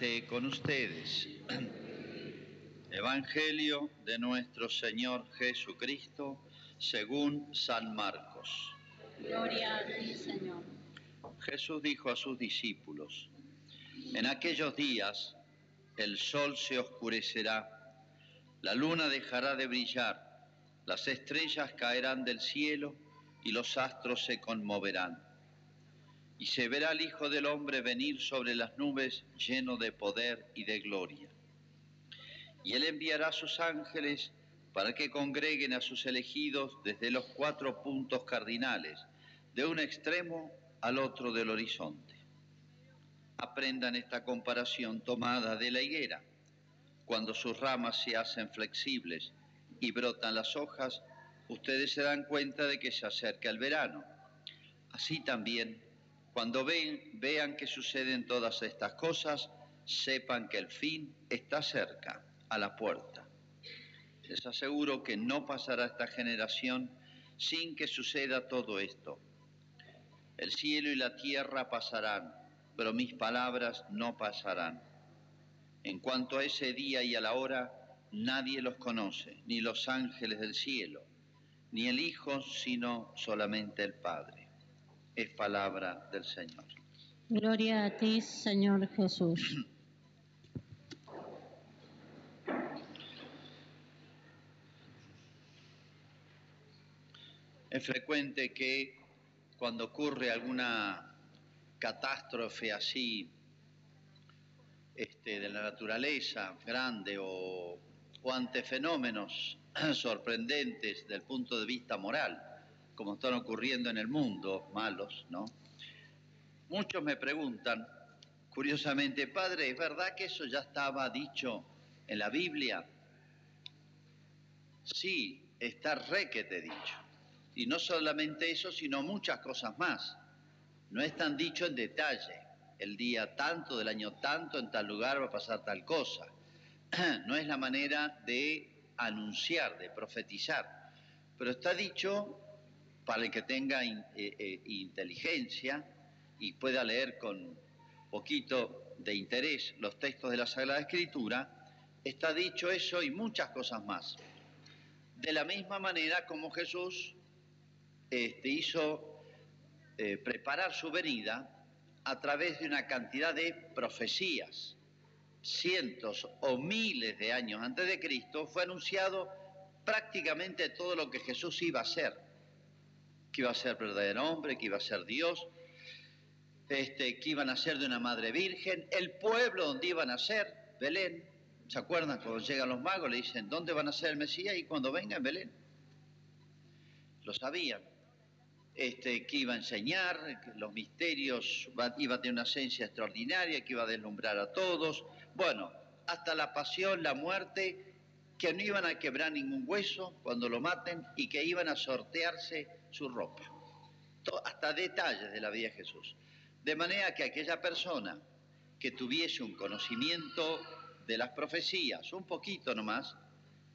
esté con ustedes. Evangelio de nuestro Señor Jesucristo según San Marcos. Gloria a ti, Señor. Jesús dijo a sus discípulos, en aquellos días el sol se oscurecerá, la luna dejará de brillar, las estrellas caerán del cielo y los astros se conmoverán y se verá al Hijo del Hombre venir sobre las nubes lleno de poder y de gloria. Y él enviará sus ángeles para que congreguen a sus elegidos desde los cuatro puntos cardinales, de un extremo al otro del horizonte. Aprendan esta comparación tomada de la higuera. Cuando sus ramas se hacen flexibles y brotan las hojas, ustedes se dan cuenta de que se acerca el verano. Así también, cuando vean que suceden todas estas cosas, sepan que el fin está cerca, a la puerta. Les aseguro que no pasará esta generación sin que suceda todo esto. El cielo y la tierra pasarán, pero mis palabras no pasarán. En cuanto a ese día y a la hora, nadie los conoce, ni los ángeles del cielo, ni el Hijo, sino solamente el Padre es palabra del Señor. Gloria a ti, Señor Jesús. Es frecuente que cuando ocurre alguna catástrofe así este, de la naturaleza grande o, o ante fenómenos sorprendentes del punto de vista moral, como están ocurriendo en el mundo, malos, ¿no? Muchos me preguntan, curiosamente, Padre, ¿es verdad que eso ya estaba dicho en la Biblia? Sí, está requete dicho. Y no solamente eso, sino muchas cosas más. No es tan dicho en detalle. El día tanto, del año tanto, en tal lugar va a pasar tal cosa. No es la manera de anunciar, de profetizar. Pero está dicho para el que tenga eh, eh, inteligencia y pueda leer con poquito de interés los textos de la Sagrada Escritura, está dicho eso y muchas cosas más. De la misma manera como Jesús este, hizo eh, preparar su venida a través de una cantidad de profecías, cientos o miles de años antes de Cristo, fue anunciado prácticamente todo lo que Jesús iba a hacer que iba a ser verdadero hombre, que iba a ser Dios, este, que iban a ser de una madre virgen, el pueblo donde iban a ser, Belén. ¿Se acuerdan cuando llegan los magos? Le dicen, ¿dónde van a ser el Mesías? Y cuando venga en Belén. Lo sabían. Este, que iba a enseñar, los misterios, iba a tener una esencia extraordinaria, que iba a deslumbrar a todos. Bueno, hasta la pasión, la muerte que no iban a quebrar ningún hueso cuando lo maten y que iban a sortearse su ropa. hasta detalles de la vida de Jesús. De manera que aquella persona que tuviese un conocimiento de las profecías, un poquito nomás,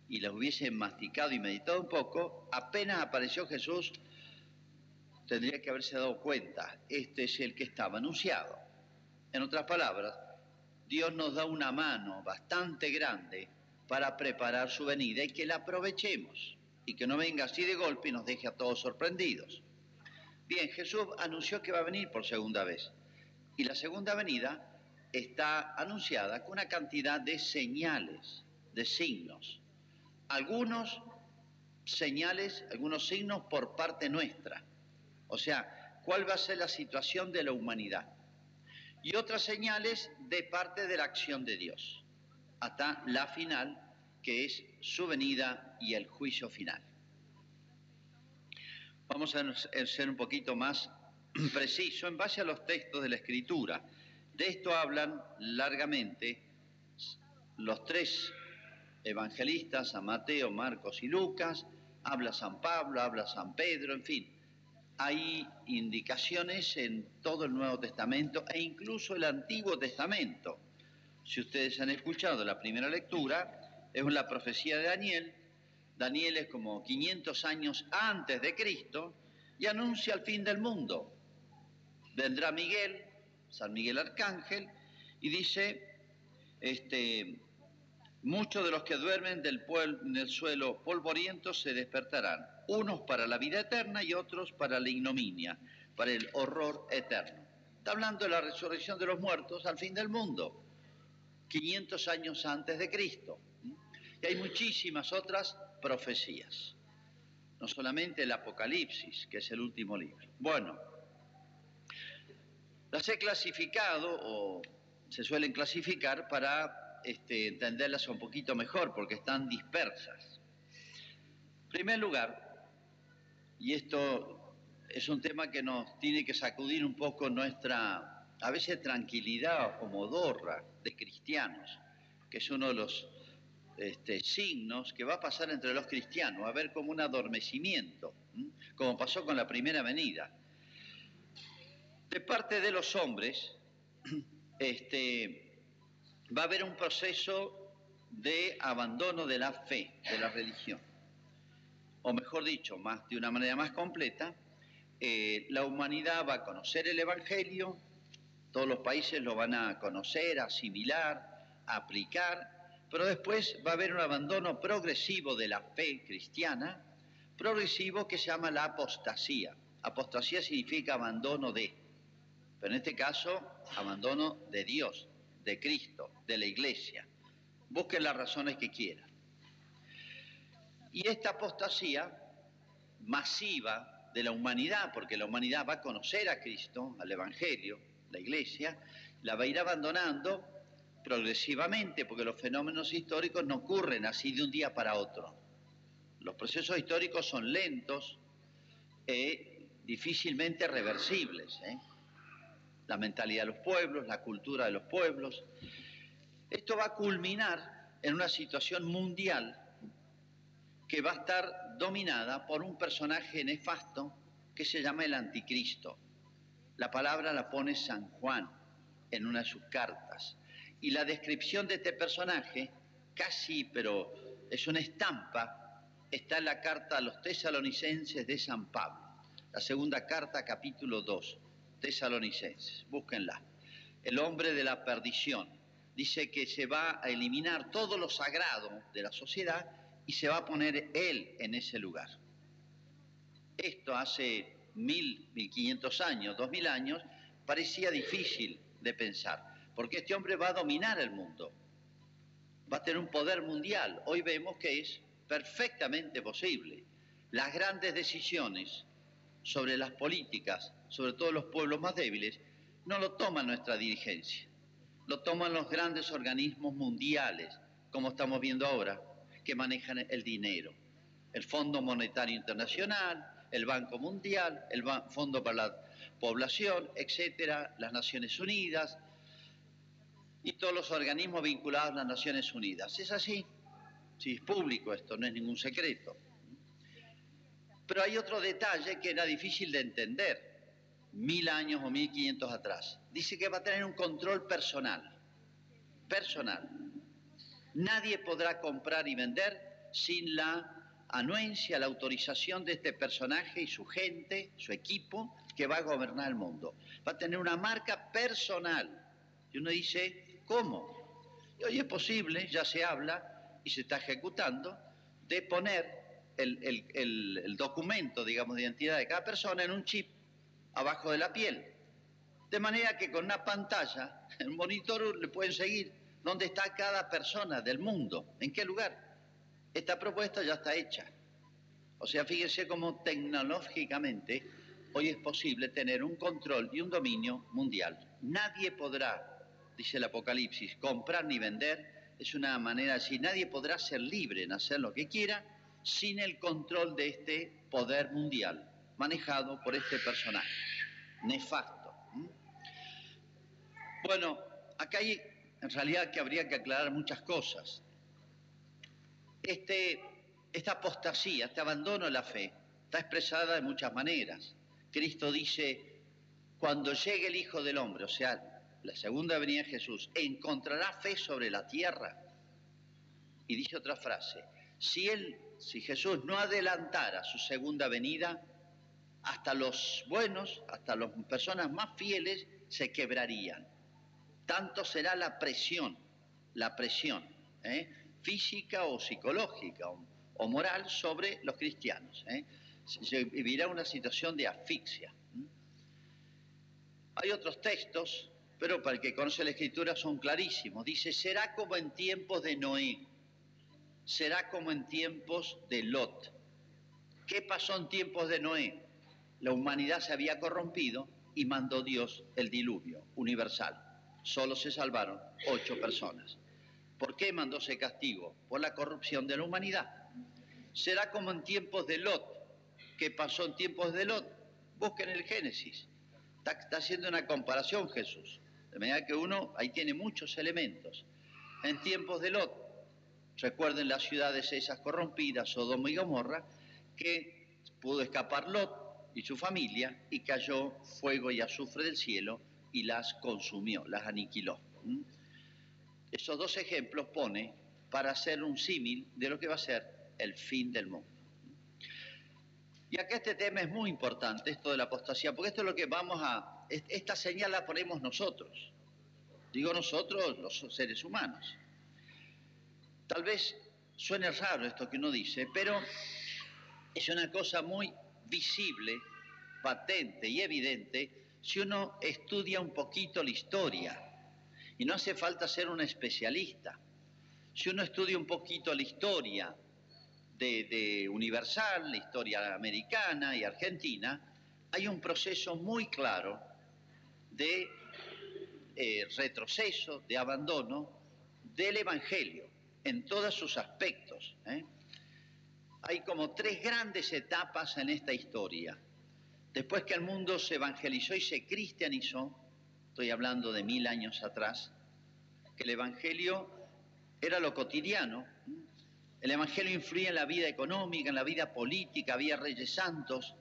y las hubiese masticado y meditado un poco, apenas apareció Jesús, tendría que haberse dado cuenta, este es el que estaba anunciado. En otras palabras, Dios nos da una mano bastante grande para preparar su venida y que la aprovechemos y que no venga así de golpe y nos deje a todos sorprendidos. Bien, Jesús anunció que va a venir por segunda vez y la segunda venida está anunciada con una cantidad de señales, de signos. Algunos señales, algunos signos por parte nuestra. O sea, cuál va a ser la situación de la humanidad. Y otras señales de parte de la acción de Dios hasta la final, que es su venida y el juicio final. Vamos a ser un poquito más preciso en base a los textos de la Escritura. De esto hablan largamente los tres evangelistas, San Mateo, Marcos y Lucas, habla San Pablo, habla San Pedro, en fin. Hay indicaciones en todo el Nuevo Testamento e incluso el Antiguo Testamento si ustedes han escuchado la primera lectura, es la profecía de Daniel. Daniel es como 500 años antes de Cristo y anuncia el fin del mundo. Vendrá Miguel, San Miguel Arcángel, y dice Este, muchos de los que duermen del en el suelo polvoriento se despertarán, unos para la vida eterna y otros para la ignominia, para el horror eterno. Está hablando de la resurrección de los muertos al fin del mundo, 500 años antes de Cristo. Y hay muchísimas otras profecías, no solamente el Apocalipsis, que es el último libro. Bueno, las he clasificado o se suelen clasificar para este, entenderlas un poquito mejor porque están dispersas. En primer lugar, y esto es un tema que nos tiene que sacudir un poco nuestra, a veces, tranquilidad o modorra de cristianos, que es uno de los este, signos que va a pasar entre los cristianos, va a haber como un adormecimiento, como pasó con la primera venida. De parte de los hombres, este, va a haber un proceso de abandono de la fe, de la religión. O mejor dicho, más de una manera más completa, eh, la humanidad va a conocer el Evangelio, todos los países lo van a conocer, asimilar, aplicar, pero después va a haber un abandono progresivo de la fe cristiana, progresivo que se llama la apostasía. Apostasía significa abandono de pero en este caso abandono de Dios, de Cristo, de la iglesia. Busquen las razones que quieran. Y esta apostasía masiva de la humanidad, porque la humanidad va a conocer a Cristo, al Evangelio, la iglesia, la va a ir abandonando progresivamente, porque los fenómenos históricos no ocurren así de un día para otro. Los procesos históricos son lentos e difícilmente reversibles. ¿eh? la mentalidad de los pueblos, la cultura de los pueblos. Esto va a culminar en una situación mundial que va a estar dominada por un personaje nefasto que se llama el anticristo. La palabra la pone San Juan en una de sus cartas. Y la descripción de este personaje, casi, pero es una estampa, está en la carta a los tesalonicenses de San Pablo, la segunda carta, capítulo 2 tesalonicenses, búsquenla. El hombre de la perdición. Dice que se va a eliminar todo lo sagrado de la sociedad y se va a poner él en ese lugar. Esto hace mil, mil quinientos años, dos mil años, parecía difícil de pensar, porque este hombre va a dominar el mundo, va a tener un poder mundial. Hoy vemos que es perfectamente posible. Las grandes decisiones sobre las políticas sobre todo los pueblos más débiles, no lo toma nuestra dirigencia, lo toman los grandes organismos mundiales, como estamos viendo ahora, que manejan el dinero. El Fondo Monetario Internacional, el Banco Mundial, el Fondo para la Población, etcétera, las Naciones Unidas y todos los organismos vinculados a las Naciones Unidas. Es así, si es público esto, no es ningún secreto. Pero hay otro detalle que era difícil de entender mil años o mil quinientos atrás. Dice que va a tener un control personal, personal. Nadie podrá comprar y vender sin la anuencia, la autorización de este personaje y su gente, su equipo, que va a gobernar el mundo. Va a tener una marca personal. Y uno dice, ¿cómo? Y hoy es posible, ya se habla y se está ejecutando, de poner el, el documento, digamos, de identidad de cada persona en un chip abajo de la piel. De manera que con una pantalla, el monitor le pueden seguir dónde está cada persona del mundo, en qué lugar. Esta propuesta ya está hecha. O sea, fíjense cómo tecnológicamente hoy es posible tener un control y un dominio mundial. Nadie podrá, dice el Apocalipsis, comprar ni vender. Es una manera así, nadie podrá ser libre en hacer lo que quiera sin el control de este poder mundial manejado por este personaje, nefasto. Bueno, acá hay en realidad que habría que aclarar muchas cosas. Este, esta apostasía, este abandono de la fe, está expresada de muchas maneras. Cristo dice, cuando llegue el Hijo del Hombre, o sea, la segunda venida de Jesús, ¿encontrará fe sobre la tierra? Y dice otra frase, si él, si Jesús no adelantara su segunda venida, hasta los buenos, hasta las personas más fieles se quebrarían. Tanto será la presión la presión ¿eh? física o psicológica o, moral sobre los cristianos. ¿eh? Se vivirá una situación de asfixia. Hay otros textos, pero para el que conoce la escritura son clarísimos. Dice, será como en tiempos de Noé, será como en tiempos de Lot. ¿Qué pasó en tiempos de Noé? La humanidad se había corrompido y mandó Dios el diluvio universal. Solo se salvaron ocho personas. ¿Por qué mandó ese castigo? Por la corrupción de la humanidad. Será como en tiempos de Lot. ¿Qué pasó en tiempos de Lot? Busquen el Génesis. Está, haciendo una comparación Jesús. De manera que uno ahí tiene muchos elementos. En tiempos de Lot, recuerden las ciudades esas corrompidas, Sodoma y Gomorra, que pudo escapar Lot y su familia y cayó fuego y azufre del cielo y las consumió, las aniquiló. Esos dos ejemplos pone para hacer un símil de lo que va a ser el fin del mundo. Y acá este tema es muy importante, esto de la apostasía, porque esto es lo que vamos a... Esta señal la ponemos nosotros. Digo nosotros, los seres humanos. Tal vez suene raro esto que uno dice, pero es una cosa muy visible, patente y evidente si uno estudia un poquito la historia y no hace falta ser un especialista. Si uno estudia un poquito la historia de, Universal, la historia americana y argentina, hay un proceso muy claro de eh, retroceso, de abandono del Evangelio en todos sus aspectos. ¿eh? Hay como tres grandes etapas en esta historia. Después que el mundo se evangelizó y se cristianizó, estoy hablando de mil años atrás, que el Evangelio era lo cotidiano. El Evangelio influía en la vida económica, en la vida política, había reyes santos,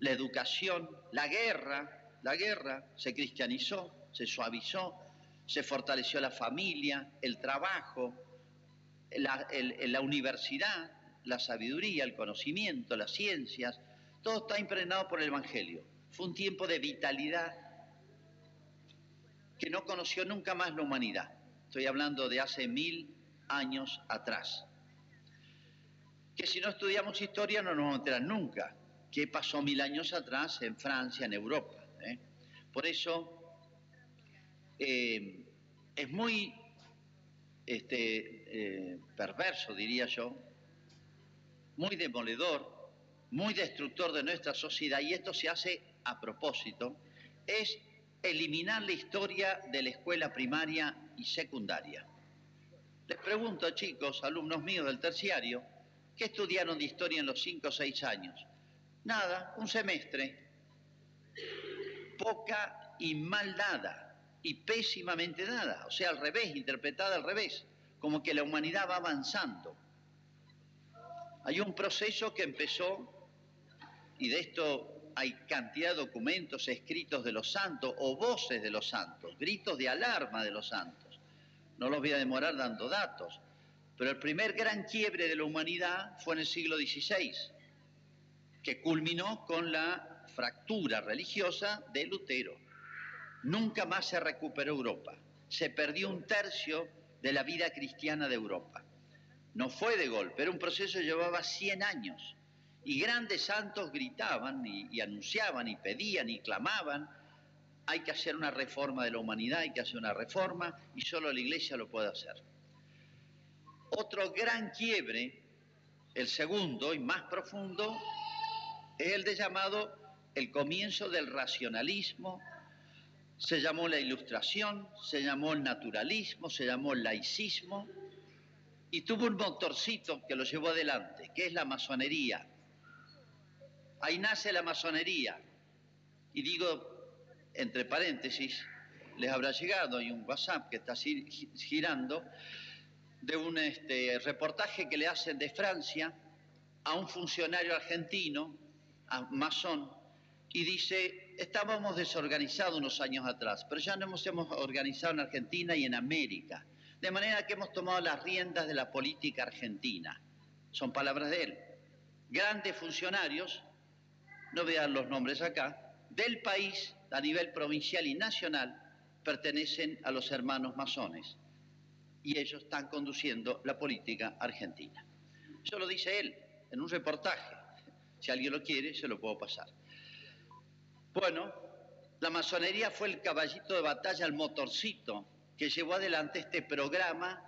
la educación, la guerra, la guerra se cristianizó, se suavizó, se fortaleció la familia, el trabajo, la, universidad, la sabiduría, el conocimiento, las ciencias, todo está impregnado por el Evangelio. Fue un tiempo de vitalidad que no conoció nunca más la humanidad. Estoy hablando de hace mil años atrás. Que si no estudiamos historia no nos vamos a enterar nunca qué pasó mil años atrás en Francia, en Europa. ¿Eh? Por eso eh, es muy este, eh, perverso, diría yo, muy demoledor, muy destructor de nuestra sociedad, y esto se hace a propósito, es eliminar la historia de la escuela primaria y secundaria. Les pregunto, chicos, alumnos míos del terciario, ¿qué estudiaron de historia en los cinco o seis años? Nada, un semestre. Poca y mal dada, y pésimamente dada, o sea, al revés, interpretada al revés, como que la humanidad va avanzando. Hay un proceso que empezó, y de esto hay cantidad de documentos escritos de los santos o voces de los santos, gritos de alarma de los santos. No los voy a demorar dando datos, pero el primer gran quiebre de la humanidad fue en el siglo XVI, que culminó con la fractura religiosa de Lutero. Nunca más se recuperó Europa. Se perdió un tercio de la vida cristiana de Europa. No fue de golpe, era un proceso que llevaba 100 años y grandes santos gritaban y, anunciaban y pedían y clamaban, hay que hacer una reforma de la humanidad, hay que hacer una reforma y solo la iglesia lo puede hacer. Otro gran quiebre, el segundo y más profundo, es el de llamado el comienzo del racionalismo, se llamó la ilustración, se llamó el naturalismo, se llamó el laicismo, y tuvo un motorcito que lo llevó adelante, que es la masonería. Ahí nace la masonería. Y digo, entre paréntesis, les habrá llegado, hay un WhatsApp que está girando, de un este, reportaje que le hacen de Francia a un funcionario argentino, a masón, y dice, estábamos desorganizados unos años atrás, pero ya nos hemos organizado en Argentina y en América, de manera que hemos tomado las riendas de la política argentina. Son palabras de él. Grandes funcionarios no dar los nombres acá, del país a nivel provincial y nacional pertenecen a los hermanos masones. y ellos están conduciendo la política argentina. Eso lo dice él en un reportaje. Si alguien lo quiere, se lo puedo pasar. Bueno, la masonería fue el caballito de batalla, el motorcito que llevó adelante este programa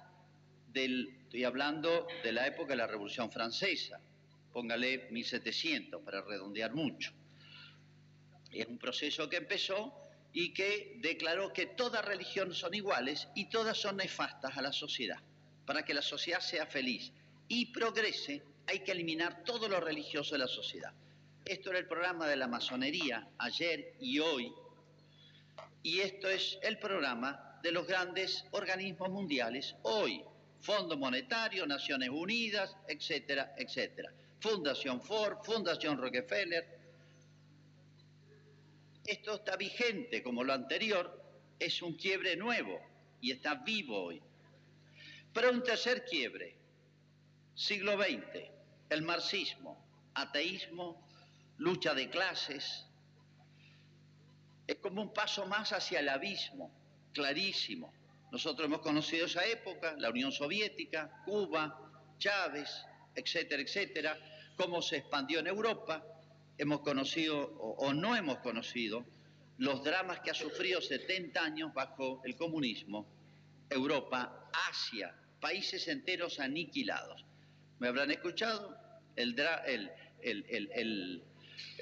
del, estoy hablando de la época de la Revolución Francesa, póngale 1700 para redondear mucho. Es un proceso que empezó y que declaró que todas religiones son iguales y todas son nefastas a la sociedad. Para que la sociedad sea feliz y progrese, hay que eliminar todo lo religioso de la sociedad. Esto era el programa de la masonería ayer y hoy, y esto es el programa de los grandes organismos mundiales hoy. Fondo Monetario, Naciones Unidas, etcétera, etcétera. Fundación Ford, Fundación Rockefeller, esto está vigente como lo anterior, es un quiebre nuevo y está vivo hoy. Pero un tercer quiebre, siglo XX, el marxismo, ateísmo, lucha de clases, es como un paso más hacia el abismo, clarísimo. Nosotros hemos conocido esa época, la Unión Soviética, Cuba, Chávez, etcétera, etcétera, cómo se expandió en Europa, hemos conocido o, no hemos conocido los dramas que ha sufrido 70 años bajo el comunismo, Europa, Asia, países enteros aniquilados. ¿Me habrán escuchado? El,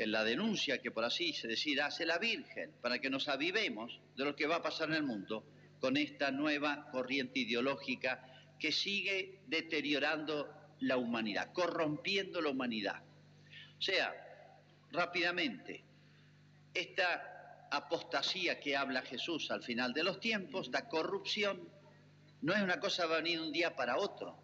la denuncia que por así se decir hace la Virgen para que nos avivemos de lo que va a pasar en el mundo con esta nueva corriente ideológica que sigue deteriorando la humanidad, corrompiendo la humanidad. O sea, rápidamente, esta apostasía que habla Jesús al final de los tiempos, esta corrupción, no es una cosa que va a venir un día para otro.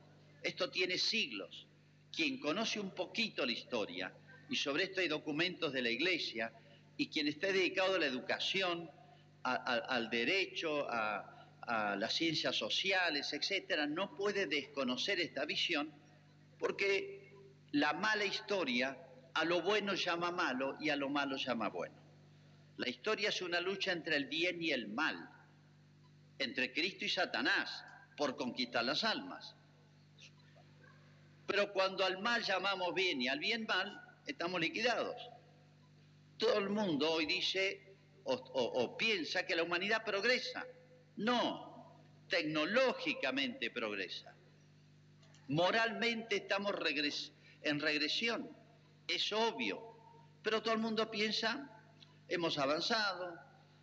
Esto tiene siglos. Quien conoce un poquito la historia, y sobre esto hay documentos de la Iglesia, y quien esté dedicado a la educación, al derecho, a, a las ciencias sociales, etcétera, no puede desconocer esta visión, porque la mala historia a lo bueno llama malo y a lo malo llama bueno. La historia es una lucha entre el bien y el mal, entre Cristo y Satanás, por conquistar las almas. Pero cuando al mal llamamos bien y al bien mal, estamos liquidados. Todo el mundo hoy dice o, piensa que la humanidad progresa. No, tecnológicamente progresa. Moralmente estamos en regresión es obvio, pero todo el mundo piensa, hemos avanzado,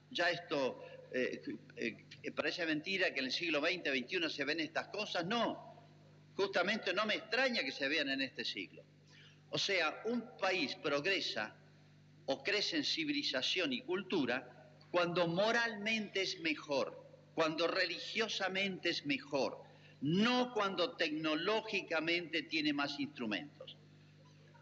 ya esto eh, eh, parece mentira que en el siglo XX, XXI se ven estas cosas, no, justamente no me extraña que se vean en este siglo. O sea, un país progresa o crece en civilización y cultura cuando moralmente es mejor, cuando religiosamente es mejor, no cuando tecnológicamente tiene más instrumentos.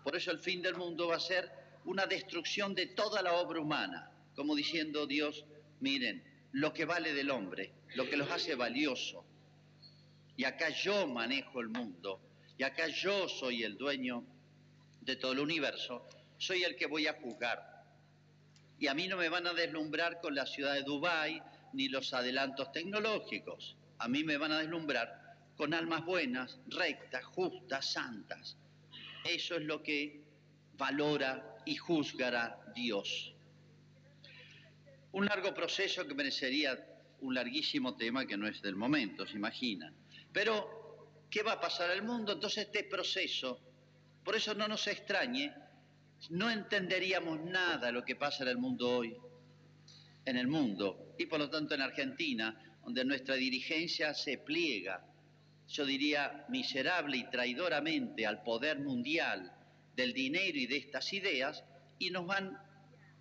Por eso el fin del mundo va a ser una destrucción de toda la obra humana, como diciendo Dios, miren, lo que vale del hombre, lo que los hace valioso. Y acá yo manejo el mundo, y acá yo soy el dueño de todo el universo, soy el que voy a juzgar. Y a mí no me van a deslumbrar con la ciudad de Dubái ni los adelantos tecnológicos. A mí me van a deslumbrar con almas buenas, rectas, justas, santas. Eso es lo que valora y juzgará Dios. Un largo proceso que merecería un larguísimo tema que no es del momento, se imaginan. Pero, ¿qué va a pasar al mundo? Entonces este proceso, por eso no nos extrañe, no entenderíamos nada lo que pasa en el mundo hoy, en el mundo, y por lo tanto en Argentina, donde nuestra dirigencia se pliega yo diría, miserable y traidoramente al poder mundial del dinero y de estas ideas, y nos van,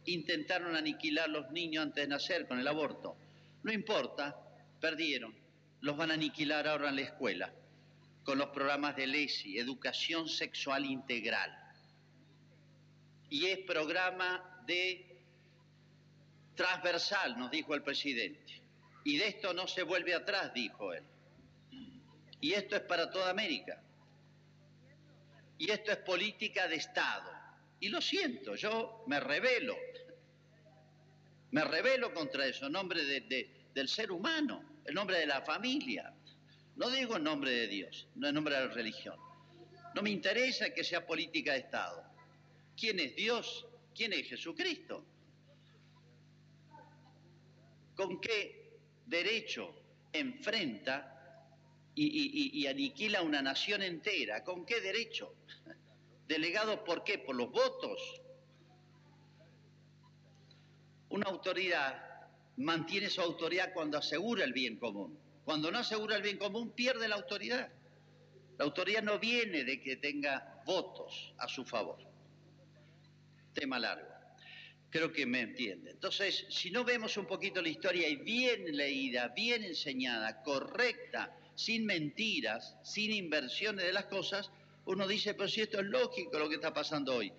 intentaron aniquilar los niños antes de nacer con el aborto. No importa, perdieron, los van a aniquilar ahora en la escuela, con los programas de LESI, Educación Sexual Integral. Y es programa de transversal, nos dijo el presidente. Y de esto no se vuelve atrás, dijo él. Y esto es para toda América. Y esto es política de Estado. Y lo siento, yo me revelo. Me revelo contra eso, en nombre del ser humano, en nombre de la familia. No digo en nombre de Dios, no en nombre de la religión. No me interesa que sea política de Estado. ¿Quién es Dios? ¿Quién es Jesucristo? ¿Con qué derecho enfrenta y, aniquila una nación entera? ¿Con qué derecho? ¿Delegado por qué? ¿Por los votos? Una autoridad mantiene su autoridad cuando asegura el bien común. Cuando no asegura el bien común, pierde la autoridad. La autoridad no viene de que tenga votos a su favor. Tema largo. Creo que me entiende. Entonces, si no vemos un poquito la historia y bien leída, bien enseñada, correcta, sin mentiras, sin inversiones de las cosas, uno dice, pero si esto es lógico lo que está pasando hoy.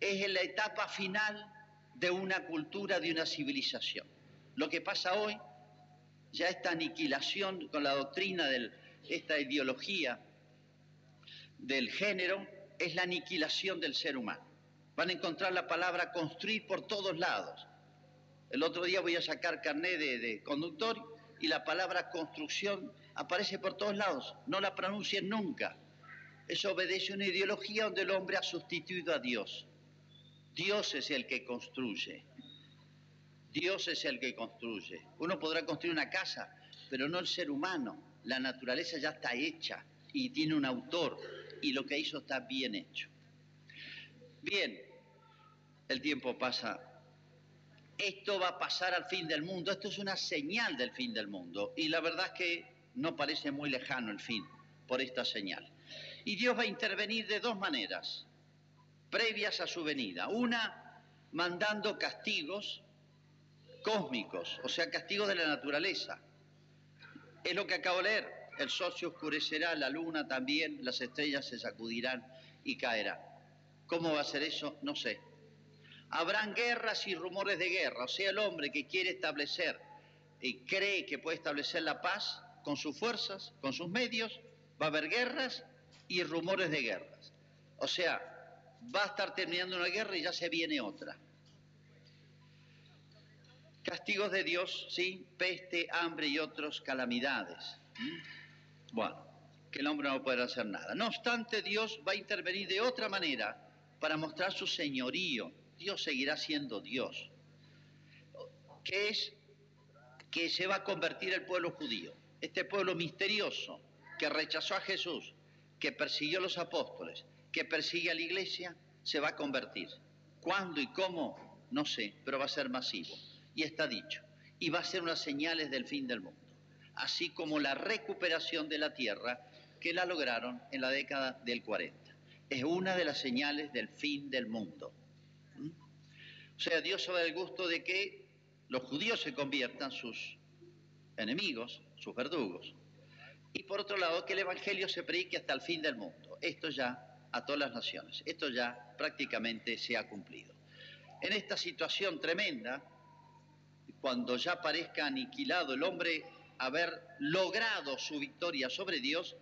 Es en la etapa final de una cultura, de una civilización. Lo que pasa hoy, ya esta aniquilación con la doctrina de esta ideología del género, es la aniquilación del ser humano. Van a encontrar la palabra construir por todos lados. El otro día voy a sacar carné de, conductor y la palabra construcción aparece por todos lados. No la pronuncien nunca. Eso obedece una ideología donde el hombre ha sustituido a Dios. Dios es el que construye. Dios es el que construye. Uno podrá construir una casa, pero no el ser humano. La naturaleza ya está hecha y tiene un autor y lo que hizo está bien hecho. Bien, el tiempo pasa. Esto va a pasar al fin del mundo. Esto es una señal del fin del mundo. Y la verdad es que no parece muy lejano el fin por esta señal. Y Dios va a intervenir de dos maneras previas a su venida. Una, mandando castigos cósmicos, o sea, castigos de la naturaleza. Es lo que acabo de leer. El sol se oscurecerá, la luna también, las estrellas se sacudirán y caerán. ¿Cómo va a ser eso? No sé. Habrán guerras y rumores de guerra, o sea, el hombre que quiere establecer y cree que puede establecer la paz con sus fuerzas, con sus medios, va a haber guerras y rumores de guerras. O sea, va a estar terminando una guerra y ya se viene otra. Castigos de Dios, sí, peste, hambre y otras calamidades. ¿Mm? Bueno, que el hombre no puede hacer nada. No obstante, Dios va a intervenir de otra manera para mostrar su señorío. Dios seguirá siendo Dios. Que es que se va a convertir el pueblo judío. Este pueblo misterioso que rechazó a Jesús, que persiguió a los apóstoles, que persigue a la iglesia, se va a convertir. ¿Cuándo y cómo? No sé, pero va a ser masivo. Y está dicho. Y va a ser unas señales del fin del mundo. Así como la recuperación de la tierra que la lograron en la década del 40. Es una de las señales del fin del mundo. ¿Mm? O sea, Dios sabe el gusto de que los judíos se conviertan sus enemigos, sus verdugos. Y por otro lado, que el Evangelio se predique hasta el fin del mundo. Esto ya a todas las naciones. Esto ya prácticamente se ha cumplido. En esta situación tremenda, cuando ya parezca aniquilado el hombre haber logrado su victoria sobre Dios,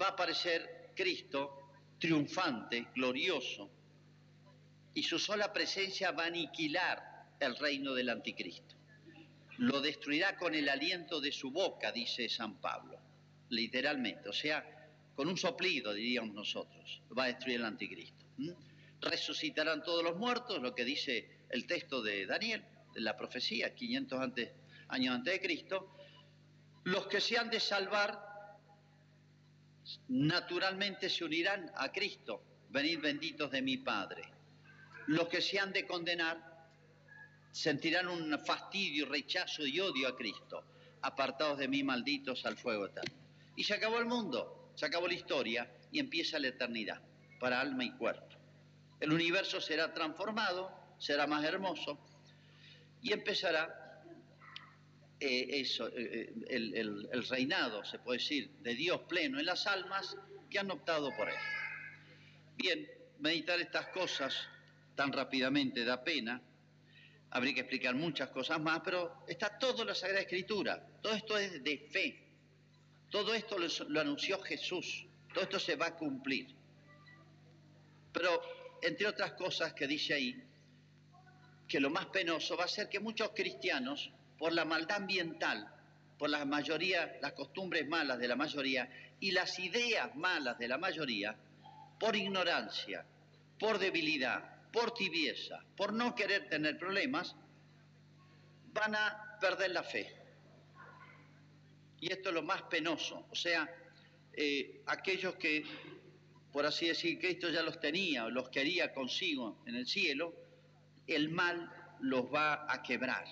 va a aparecer Cristo triunfante, glorioso, y su sola presencia va a aniquilar el reino del anticristo. Lo destruirá con el aliento de su boca, dice San Pablo, literalmente. O sea, con un soplido, diríamos nosotros, va a destruir el anticristo. Resucitarán todos los muertos, lo que dice el texto de Daniel, la profecía, 500 años antes de Cristo. Los que se han de salvar naturalmente se unirán a Cristo, venid benditos de mi Padre. Los que se han de condenar sentirán un fastidio, rechazo y odio a Cristo, apartados de mí malditos al fuego eterno. Y se acabó el mundo se acabó la historia y empieza la eternidad para alma y cuerpo. El universo será transformado, será más hermoso y empezará eh, eso, eh, el, el reinado, se puede decir, de Dios pleno en las almas que han optado por él. Bien, meditar estas cosas tan rápidamente da pena, habría que explicar muchas cosas más, pero está todo en la Sagrada Escritura, todo esto es de fe, todo esto lo, anunció Jesús, todo esto se va a cumplir. Pero, entre otras cosas que dice ahí, que lo más penoso va a ser que muchos cristianos, por la maldad ambiental, por la mayoría, las costumbres malas de la mayoría y las ideas malas de la mayoría, por ignorancia, por debilidad, por tibieza, por no querer tener problemas, van a perder la fe. Y esto es lo más penoso, o sea, eh, aquellos que, por así decir, Cristo ya los tenía los quería consigo en el cielo, el mal los va a quebrar.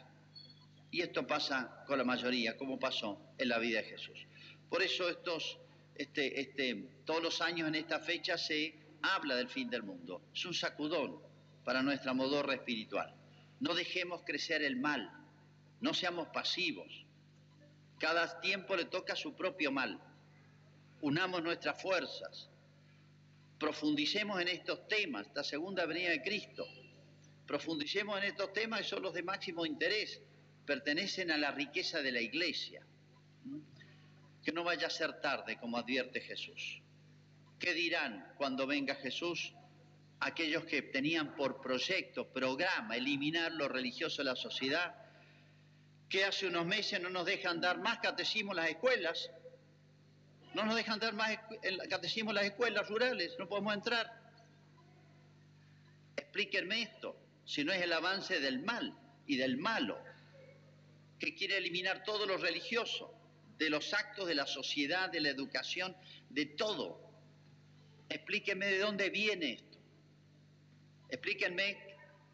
Y esto pasa con la mayoría, como pasó en la vida de Jesús. Por eso estos, este, este, todos los años en esta fecha se habla del fin del mundo. Es un sacudón para nuestra modorra espiritual. No dejemos crecer el mal, no seamos pasivos. Cada tiempo le toca su propio mal. Unamos nuestras fuerzas. Profundicemos en estos temas, esta segunda venida de Cristo. Profundicemos en estos temas que son los de máximo interés pertenecen a la riqueza de la iglesia. Que no vaya a ser tarde, como advierte Jesús. ¿Qué dirán cuando venga Jesús aquellos que tenían por proyecto, programa, eliminar lo religioso de la sociedad? Que hace unos meses no nos dejan dar más catecismo en las escuelas, no nos dejan dar más catecismo en las escuelas rurales, no podemos entrar. Explíquenme esto, si no es el avance del mal y del malo que quiere eliminar todo lo religioso, de los actos de la sociedad, de la educación, de todo. Explíquenme de dónde viene esto. Explíquenme,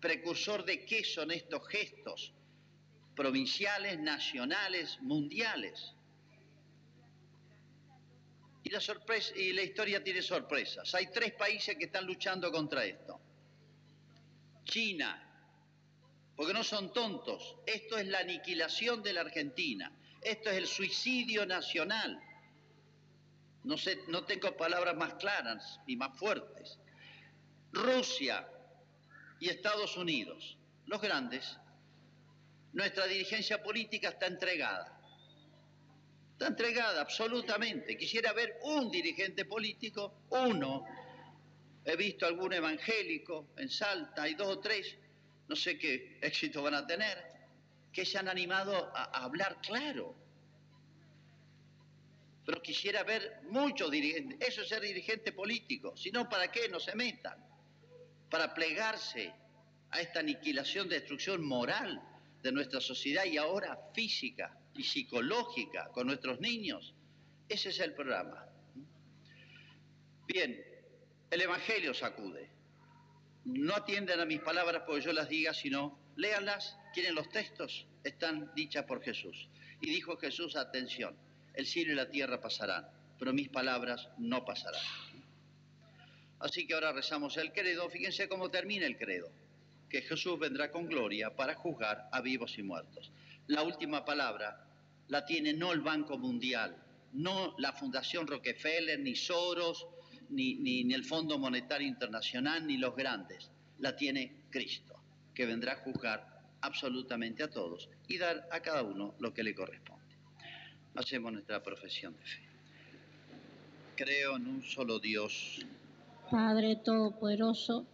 precursor de qué son estos gestos provinciales, nacionales, mundiales. Y la, sorpresa, y la historia tiene sorpresas. Hay tres países que están luchando contra esto. China, porque no son tontos. Esto es la aniquilación de la Argentina. Esto es el suicidio nacional. No, sé, no tengo palabras más claras ni más fuertes. Rusia y Estados Unidos, los grandes, nuestra dirigencia política está entregada. Está entregada absolutamente. Quisiera ver un dirigente político, uno. He visto algún evangélico en Salta, hay dos o tres no sé qué éxito van a tener, que se han animado a, hablar claro. Pero quisiera ver muchos dirigentes, eso es ser dirigente político, si no, ¿para qué no se metan? Para plegarse a esta aniquilación, destrucción moral de nuestra sociedad y ahora física y psicológica con nuestros niños. Ese es el programa. Bien, el Evangelio sacude no atienden a mis palabras porque yo las diga, sino léanlas, quieren los textos, están dichas por Jesús. Y dijo Jesús, atención, el cielo y la tierra pasarán, pero mis palabras no pasarán. Así que ahora rezamos el credo, fíjense cómo termina el credo, que Jesús vendrá con gloria para juzgar a vivos y muertos. La última palabra la tiene no el Banco Mundial, no la Fundación Rockefeller, ni Soros, ni, el Fondo Monetario Internacional, ni los grandes. La tiene Cristo, que vendrá a juzgar absolutamente a todos y dar a cada uno lo que le corresponde. Hacemos nuestra profesión de fe. Creo en un solo Dios. Padre Todopoderoso,